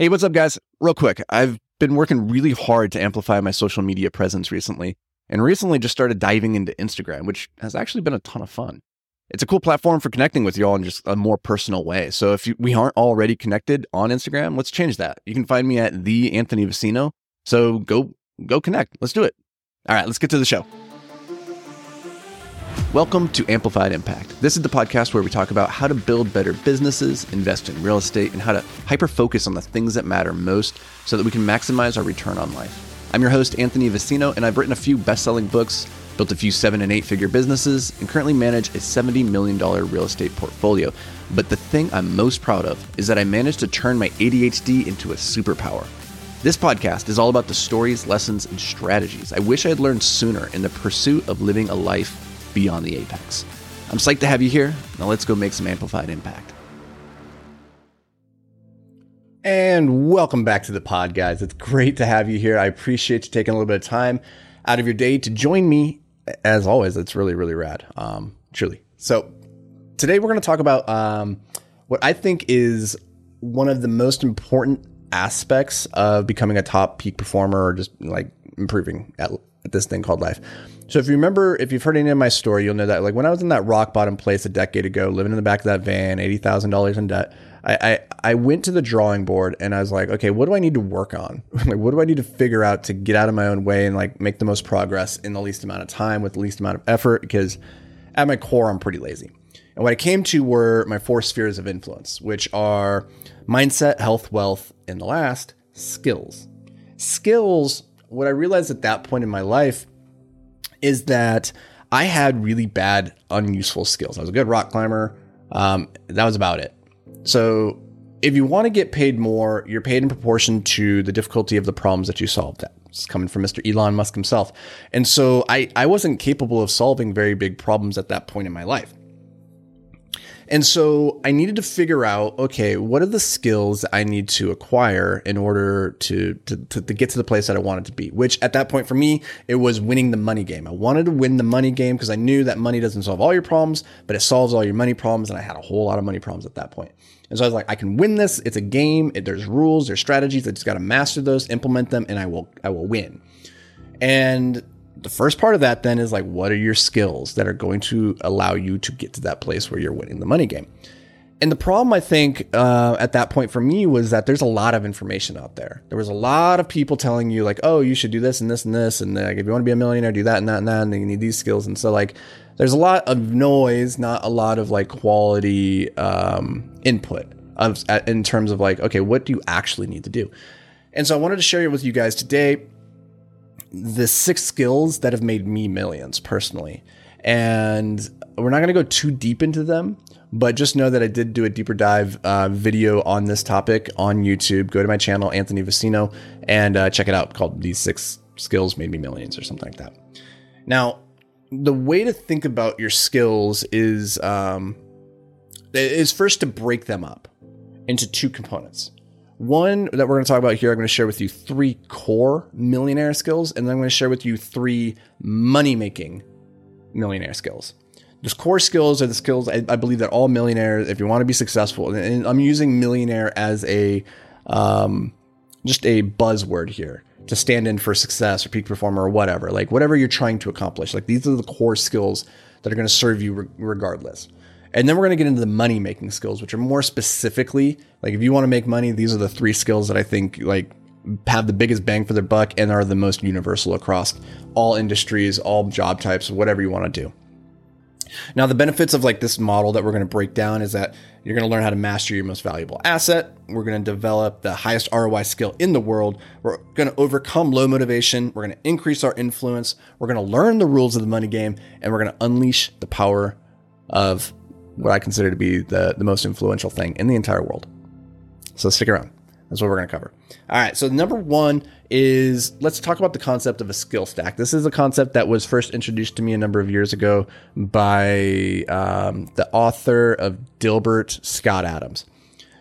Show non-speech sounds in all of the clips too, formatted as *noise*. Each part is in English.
Hey, what's up, guys? Real quick, I've been working really hard to amplify my social media presence recently, and recently just started diving into Instagram, which has actually been a ton of fun. It's a cool platform for connecting with you all in just a more personal way. So if you, we aren't already connected on Instagram, let's change that. You can find me at the Anthony Vicino. So go go connect. Let's do it. All right, let's get to the show. Welcome to Amplified Impact. This is the podcast where we talk about how to build better businesses, invest in real estate, and how to hyper focus on the things that matter most so that we can maximize our return on life. I'm your host, Anthony Vicino, and I've written a few best selling books, built a few seven and eight figure businesses, and currently manage a $70 million real estate portfolio. But the thing I'm most proud of is that I managed to turn my ADHD into a superpower. This podcast is all about the stories, lessons, and strategies I wish I had learned sooner in the pursuit of living a life beyond the apex. I'm psyched to have you here. Now let's go make some amplified impact. And welcome back to the pod, guys. It's great to have you here. I appreciate you taking a little bit of time out of your day to join me. As always, it's really, really rad. Um, truly. So today we're going to talk about um, what I think is one of the most important aspects of becoming a top peak performer or just like improving at, this thing called life. So if you remember, if you've heard any of my story, you'll know that like when I was in that rock bottom place a decade ago, living in the back of that van, eighty thousand dollars in debt, I, I, I went to the drawing board and I was like, okay, what do I need to work on? *laughs* like, what do I need to figure out to get out of my own way and like make the most progress in the least amount of time with the least amount of effort? Because at my core, I'm pretty lazy. And what I came to were my four spheres of influence, which are mindset, health, wealth, and the last, skills. Skills, what I realized at that point in my life is that I had really bad, unuseful skills. I was a good rock climber. Um, that was about it. So if you want to get paid more, you're paid in proportion to the difficulty of the problems that you solved. That's coming from Mr. Elon Musk himself. And so I, I wasn't capable of solving very big problems at that point in my life. And so I needed to figure out, okay, what are the skills I need to acquire in order to, to, to, to, get to the place that I wanted to be, which at that point for me, it was winning the money game. I wanted to win the money game because I knew that money doesn't solve all your problems, but it solves all your money problems. And I had a whole lot of money problems at that point. And so I was like, I can win this. It's a game. It, there's rules, there's strategies. I just got to master those, implement them, and I will, I will win. And the first part of that then is like, what are your skills that are going to allow you to get to that place where you're winning the money game? And the problem, I think, uh, at that point for me was that there's a lot of information out there. There was a lot of people telling you, like, oh, you should do this and this and this. And like, if you want to be a millionaire, do that and that and that. And you need these skills. And so, like, there's a lot of noise, not a lot of like quality um, input of, in terms of like, okay, what do you actually need to do? And so I wanted to share it with you guys today the six skills that have made me millions personally. And we're not going to go too deep into them, but just know that I did do a deeper dive uh, video on this topic on YouTube. Go to my channel, Anthony Vicino, and uh, check it out called These Six Skills Made Me Millions or something like that. Now, the way to think about your skills is um, is first to break them up into two components. One that we're going to talk about here, I'm going to share with you three core millionaire skills, and then I'm going to share with you three money making millionaire skills. Those core skills are the skills I, I, believe that all millionaires, if you want to be successful, and I'm using millionaire as a um, just a buzzword here to stand in for success or peak performer or whatever, like whatever you're trying to accomplish. Like these are the core skills that are going to serve you re- regardless. And then we're going to get into the money making skills, which are more specifically like if you want to make money, these are the three skills that I think like have the biggest bang for their buck and are the most universal across all industries, all job types, whatever you want to do. Now, the benefits of like this model that we're going to break down is that you're going to learn how to master your most valuable asset. We're going to develop the highest ROI skill in the world. We're going to overcome low motivation. We're going to increase our influence. We're going to learn the rules of the money game and we're going to unleash the power of what I consider to be the, the most influential thing in the entire world. So stick around. That's what we're going to cover. All right. So, number one is let's talk about the concept of a skill stack. This is a concept that was first introduced to me a number of years ago by um, the author of Dilbert Scott Adams.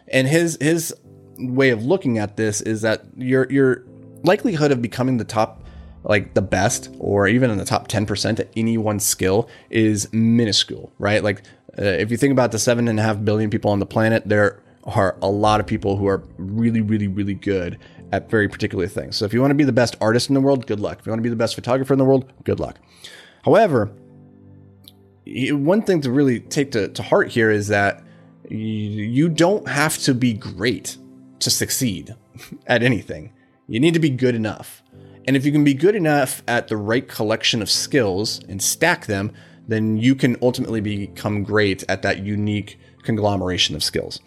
And his, his way of looking at this is that your, your likelihood of becoming the top like the best or even in the top 10% at any one skill is minuscule, right? Like uh, if you think about the seven and a half billion people on the planet, there are a lot of people who are really, really, really good at very particular things. So if you want to be the best artist in the world, good luck. If you want to be the best photographer in the world, good luck. However, one thing to really take to, to heart here is that you don't have to be great to succeed *laughs* at anything. You need to be good enough. And if you can be good enough at the right collection of skills and stack them, then you can ultimately become great at that unique conglomeration of skills.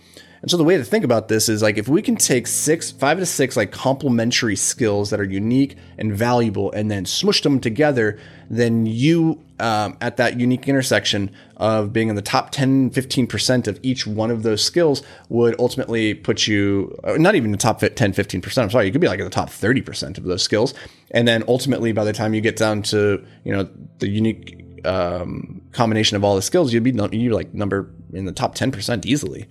And so the way to think about this is like if we can take six, five to six like complementary skills that are unique and valuable and then smush them together, then you um, at that unique intersection of being in the top 10, 15% of each one of those skills would ultimately put you, uh, not even the top 10, 15%, I'm sorry, you could be like in the top 30% of those skills. And then ultimately by the time you get down to, you know, the unique um, combination of all the skills, you'd be you like number in the top 10% easily.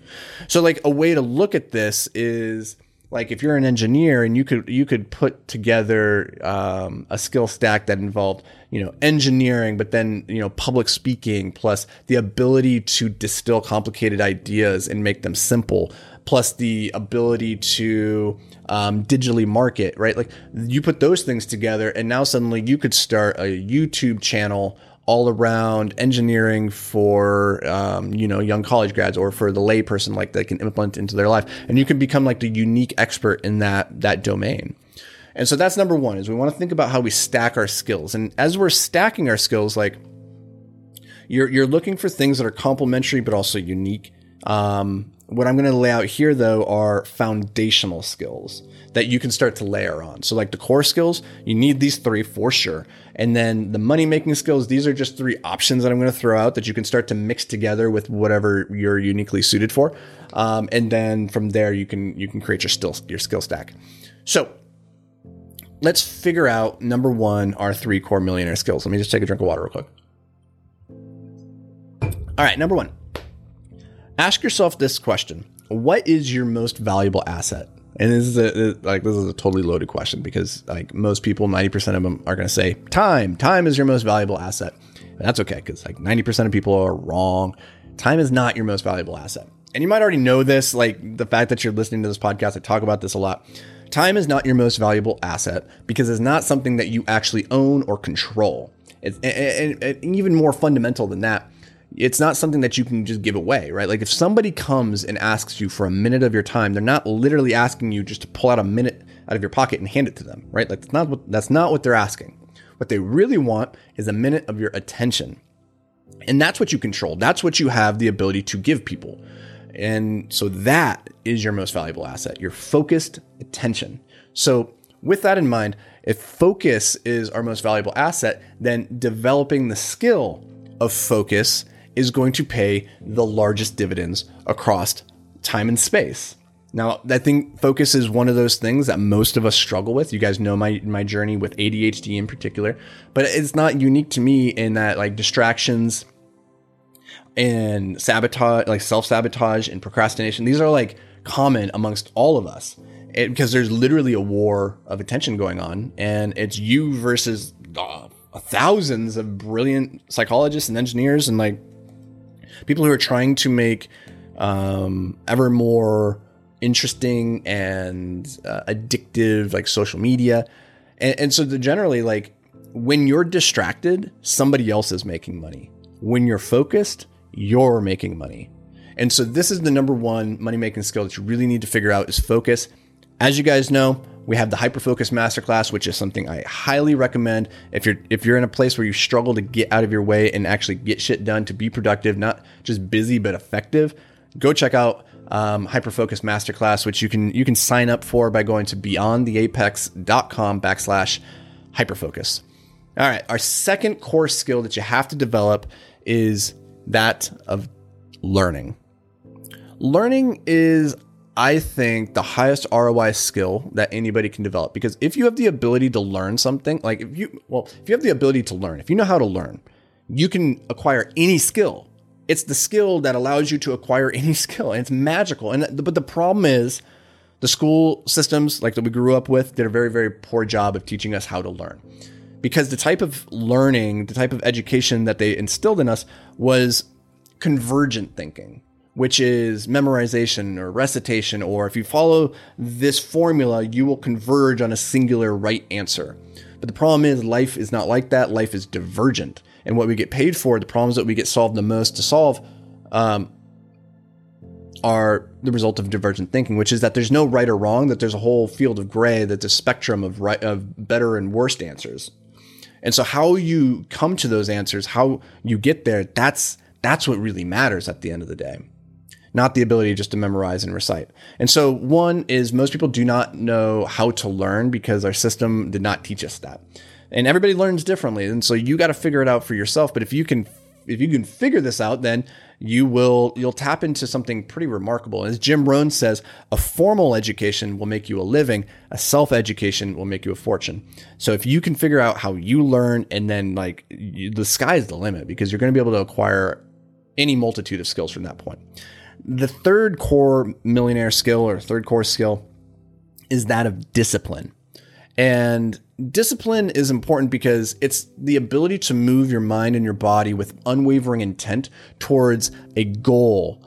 So like a way to look at this is like if you're an engineer and you could you could put together um, a skill stack that involved you know engineering but then you know public speaking plus the ability to distill complicated ideas and make them simple plus the ability to um, digitally market right like you put those things together and now suddenly you could start a youtube channel all around engineering for um, you know young college grads or for the layperson like they can implement into their life. And you can become like the unique expert in that that domain. And so that's number one is we want to think about how we stack our skills. And as we're stacking our skills like you're you're looking for things that are complementary but also unique. Um, what i'm going to lay out here though are foundational skills that you can start to layer on. So, like the core skills, you need these three for sure. And then the money making skills, these are just three options that I'm going to throw out that you can start to mix together with whatever you're uniquely suited for. Um, and then from there, you can you can create your still your skill stack. So let's figure out number one, our three core millionaire skills. Let me just take a drink of water real quick. All right, number one. Ask yourself this question What is your most valuable asset? And this is a like this is a totally loaded question because like most people, ninety percent of them are going to say time. Time is your most valuable asset. And that's okay because like ninety percent of people are wrong. Time is not your most valuable asset. And you might already know this, like the fact that you're listening to this podcast. I talk about this a lot. Time is not your most valuable asset because it's not something that you actually own or control. It's and, and, and even more fundamental than that it's not something that you can just give away, right? Like if somebody comes and asks you for a minute of your time, they're not literally asking you just to pull out a minute out of your pocket and hand it to them, right? Like that's not what that's not what they're asking. What they really want is a minute of your attention. And that's what you control. That's what you have the ability to give people. And so that is your most valuable asset, your focused attention. So with that in mind, if focus is our most valuable asset, then developing the skill of focus is going to pay the largest dividends across time and space. Now, I think focus is one of those things that most of us struggle with. You guys know my my journey with ADHD in particular, but it's not unique to me in that like distractions and sabotage, like self sabotage and procrastination, these are like common amongst all of us it, because there's literally a war of attention going on, and it's you versus uh, thousands of brilliant psychologists and engineers and like people who are trying to make um, ever more interesting and uh, addictive like social media. And, and so the, generally like when you're distracted somebody else is making money. When you're focused you're making money. And so this is the number one money making skill that you really need to figure out is focus. As you guys know we have the hyperfocus masterclass which is something i highly recommend. If you're if you're in a place where you struggle to get out of your way and actually get shit done to be productive not just busy but effective go check out um, hyperfocus masterclass which you can you can sign up for by going to beyondtheapex.com backslash hyperfocus. All right our second core skill that you have to develop is that of learning. Learning is I think the highest ROI skill that anybody can develop because if you have the ability to learn something, like if you, well, if you have the ability to learn, if you know how to learn, you can acquire any skill. It's the skill that allows you to acquire *laughs* any skill and it's magical. And but the problem is the school systems like that we grew up with did a very very poor job of teaching us how to learn. Because the type of learning, the type of education that they instilled in us was convergent thinking which is memorization or recitation, or if you follow this formula, you will converge on a singular right answer. But the problem is, life is not like that. Life is divergent. And what we get paid for, the problems that we get solved the most to solve, um, are the result of divergent thinking, which is that there's no right or wrong, that there's a whole field of gray, that's a spectrum of right, of better and worst answers. And so how you come to those answers, how you get there, that's that's what really matters at the end of the day. Not the ability just to memorize and recite. And so one is most people do not know how to learn because our system did not teach us that. And everybody learns differently. And so you got to figure it out for yourself. But if you can if you can figure this out, then you will you'll tap into something pretty remarkable. As Jim Rohn says, a formal education will make you a living, a self-education will make you a fortune. So if you can figure out how you learn and then like you, the sky's the limit because you're going to be able to acquire any multitude of skills from that point. The third core millionaire skill or third core skill is that of discipline. And discipline is important because it's the ability to move your mind and your body with unwavering intent towards a goal,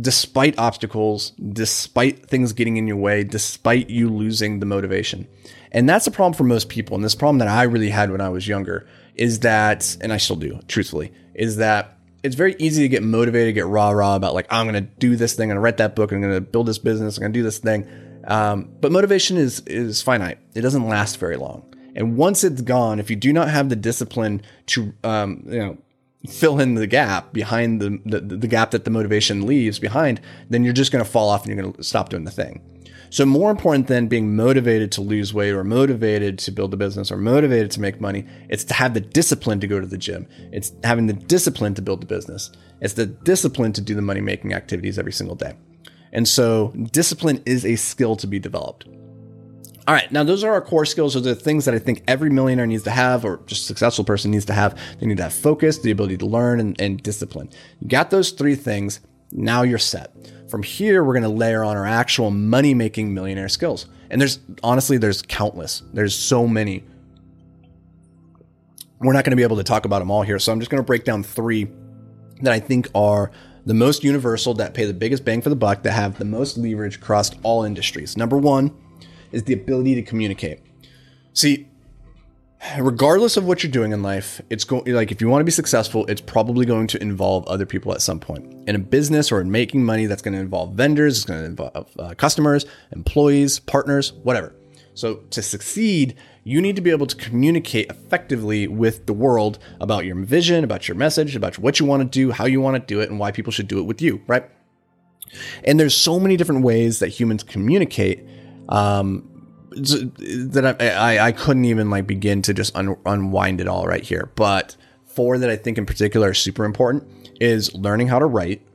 despite obstacles, despite things getting in your way, despite you losing the motivation. And that's a problem for most people. And this problem that I really had when I was younger is that, and I still do, truthfully, is that it's very easy to get motivated, get rah rah about like, I'm going to do this thing, I'm going to write that book, I'm going to build this business, I'm going to do this thing. Um, but motivation is is finite. It doesn't last very long. And once it's gone, if you do not have the discipline to um, you know fill in the gap behind the, the, the gap that the motivation leaves behind, then you're just going to fall off and you're going to stop doing the thing. So more important than being motivated to lose weight or motivated to build a business or motivated to make money, it's to have the discipline to go to the gym. It's having the discipline to build the business. It's the discipline to do the money making activities every single day. And so discipline is a skill to be developed. All right, now those are our core skills. Those are the things that I think every millionaire needs to have, or just successful person needs to have. They need to have focus, the ability to learn, and, and discipline. You got those three things. Now you're set. From here, we're going to layer on our actual money making millionaire skills. And there's honestly, there's countless. There's so many. We're not going to be able to talk about them all here. So I'm just going to break down three that I think are the most universal, that pay the biggest bang for the buck, that have the most leverage across all industries. Number one is the ability to communicate. See, regardless of what you're doing in life, it's going like if you want to be successful, it's probably going to involve other people at some point. In a business or in making money, that's going to involve vendors, it's going to involve uh, customers, employees, partners, whatever. So to succeed, you need to be able to communicate effectively with the world about your vision, about your message, about what you want to do, how you want to do it, and why people should do it with you, right? And there's so many different ways that humans communicate um, that I, I, I couldn't even like begin to just un- unwind it all right here. But four that I think in particular are super important is learning how to write,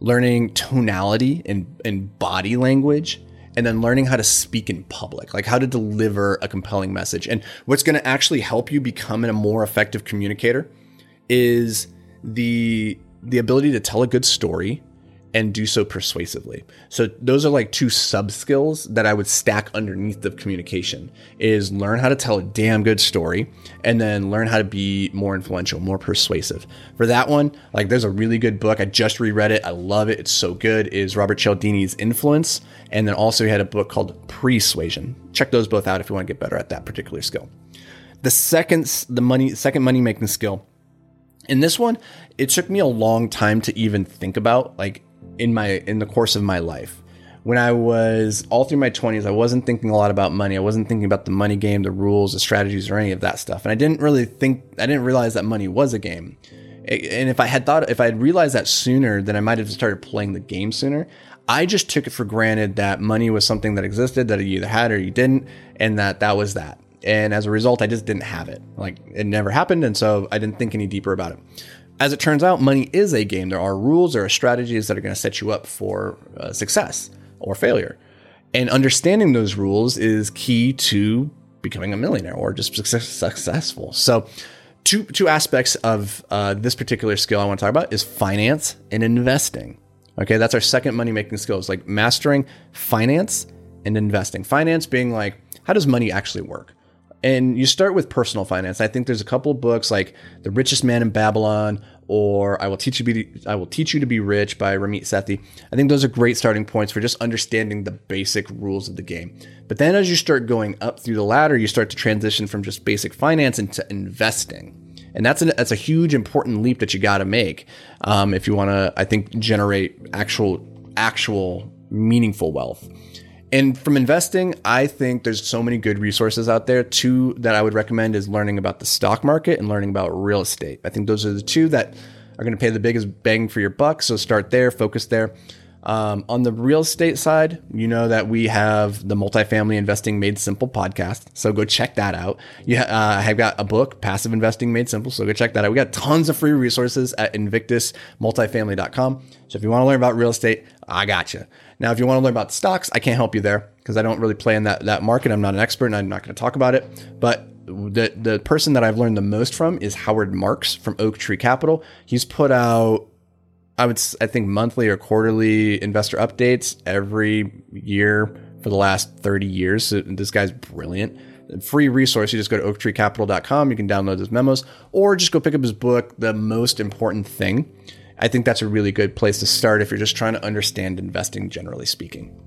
learning tonality and, and body language, and then learning how to speak in public, like how to deliver a compelling message. And what's going to actually help you become a more effective communicator is the the ability to tell a good story and do so persuasively. So those are like two sub skills that I would stack underneath the communication is learn how to tell a damn good story and then learn how to be more influential, more persuasive. For that one, like there's a really good book. I just reread it. I love it. It's so good. Is Robert Cialdini's Influence. And then also he had a book called Persuasion. Check those both out if you want to get better at that particular skill. The second the money second money making skill in this one, it took me a long time to even think about like in my in the course of my life. When I was all through my 20s, I wasn't thinking a lot about money. I wasn't thinking about the money game, the rules, the strategies, or any of that stuff. And I didn't really think, I didn't realize that money was a game. And if I had thought, if I had realized that sooner, then I might have started playing the game sooner. I just took it for granted that money was something that existed, that you either had or you didn't, and that that was that. And as a result, I just didn't have it. Like it never happened. And so I didn't think any deeper about it. As it turns out, money is a game. There are rules, there are strategies that are going to set you up for uh, success or failure. And understanding those rules is key to becoming a millionaire or just success- successful. So, two two aspects of uh, this particular skill I want to talk about is finance and investing. Okay, that's our second money making skills, like mastering finance and investing. Finance being like, how does money actually work? And you start with personal finance. I think there's a couple books like The Richest Man in Babylon or I will teach you to be I will teach you to be rich by Ramit Sethi. I think those are great starting points for just understanding the basic rules of the game. But then as you start going up through the ladder, you start to transition from just basic finance into investing. And that's, an, that's a huge important leap that you got to make um, if you want to, I think, generate actual, actual meaningful wealth. And from investing, I think there's so many good resources out there. Two that I would recommend is learning about the stock market and learning about real estate. I think those are the two that are going to pay the biggest bang for your buck. So start there, focus there. Um, on the real estate side, you know that we have the multifamily investing made simple podcast. So go check that out. Yeah, uh, I have got a book, Passive Investing Made Simple. So go check that out. We got tons of free resources at invictusmultifamily.com. So if you want to learn about real estate, I got you. Now, if you want to learn about stocks, I can't help you there because I don't really play in that, that market. I'm not an expert and I'm not going to talk about it. But the, the person that I've learned the most from is Howard Marks from Oaktree Capital. He's put out, I would, I think, monthly or quarterly investor updates every year for the last 30 years. So this guy's brilliant free resource. You just go to oaktreecapital.com. You can download his memos or just go pick up his book, The Most Important Thing. I think that's a really good place to start if you're just trying to understand investing, generally speaking.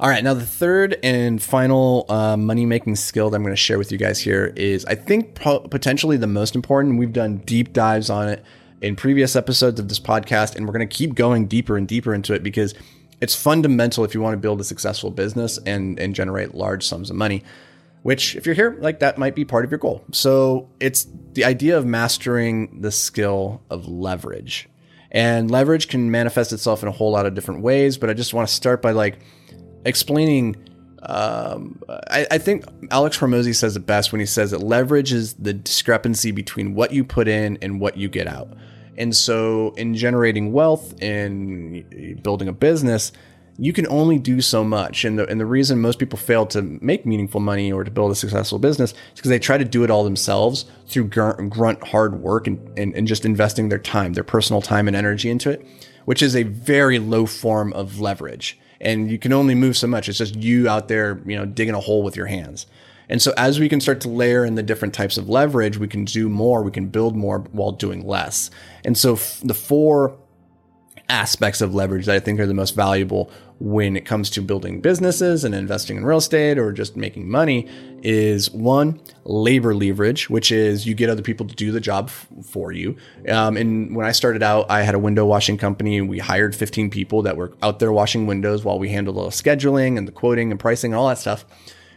All right, now the third and final uh, money making skill that I'm going to share with you guys here is, I think, pro- potentially the most important. We've done deep dives on it in previous episodes of this podcast, and we're going to keep going deeper and deeper into it because it's fundamental if you want to build a successful business and, and generate large sums of money which if you're here like that might be part of your goal. So it's the idea of mastering the skill of leverage. And leverage can manifest itself in a whole lot of different ways but i just want to start by like explaining um, I, I, think alex Hormozi says it best when he says that leverage is the discrepancy between what you put in and what you get out. And so in generating wealth and building a business you can only do so much. And the, and the reason most people fail to make meaningful money or to build a successful business is because they try to do it all themselves through grunt, hard work and, and, and just investing their time, their personal time and energy into it, which is a very low form of leverage. And you can only move so much. It's just you out there, you know, digging a hole with your hands. And so as we can start to layer in the different types of leverage, we can do more, we can build more while doing less. And so f- the four aspects of leverage that I think are the most valuable when it comes to building businesses and investing in real estate or just making money is one labor leverage, which is you get other people to do the job f- for you. Um, and when I started out, I had a window washing company and we hired 15 people that were out there washing windows while we handled all the scheduling and the quoting and pricing and all that stuff.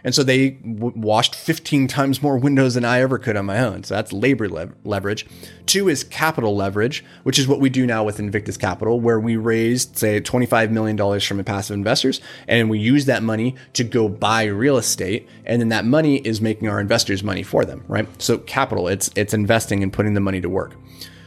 And so they w- washed 15 times more windows than I ever could on my own. So that's labor lev- leverage. Two is capital leverage, which is what we do now with Invictus Capital, where we raised, say, $25 million from passive investors, and we use that money to go buy real estate. And then that money is making our investors money for them, right? So capital, it's, it's investing and putting the money to work.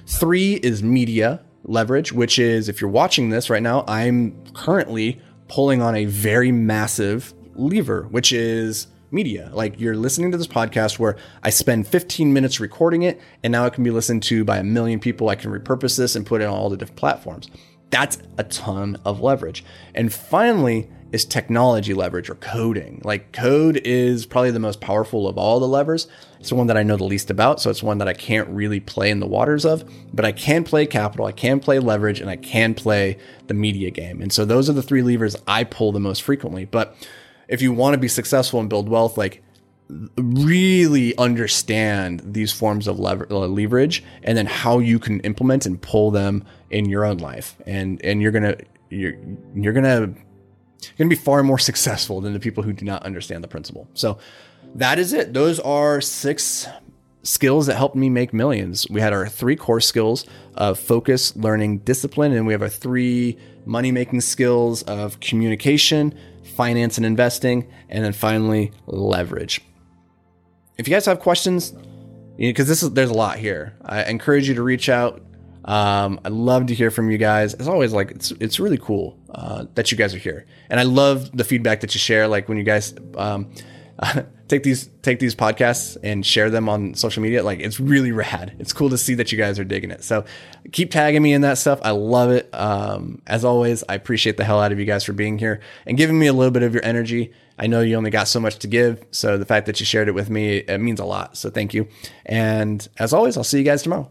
Three is media leverage, which is if you're watching this right now, I'm currently pulling on a very massive lever, which is media. Like you're listening to this podcast where I spend 15 minutes recording it and now it can be listened to by a million people. I can repurpose this and put it on all the different platforms. That's a ton of leverage. And finally, is technology leverage or coding. Like code is probably the most powerful of all the levers. It's the one that I know the least about, so it's one that I can't really play in the waters of, but I can play capital, I can play leverage, and I can play the media game. And so those are the three levers I pull the most frequently. But if you want to be successful and build wealth, like really understand these forms of lever- uh, leverage and then how you can implement and pull them in your own life. And and you're gonna you're you're gonna you're gonna be far more successful than the people who do not understand the principle. So that is it. Those are six skills that helped me make millions. We had our three core skills of focus, learning, discipline, and we have our three money making skills of communication, finance and investing, and then finally leverage. If you guys have questions, because this is there's a lot here, I encourage you to reach out. Um, I'd love to hear from you guys. As always, like it's it's really cool uh, that you guys are here, and I love the feedback that you share. Like when you guys um, *laughs* take these take these podcasts and share them on social media. Like it's really rad. It's cool to see that you guys are digging it. So keep tagging me in that stuff. I love it. Um, as always, I appreciate the hell out of you guys for being here and giving me a little bit of your energy. I know you only got so much to give. So the fact that you shared it with me, it means a lot. So thank you. And as always, I'll see you guys tomorrow.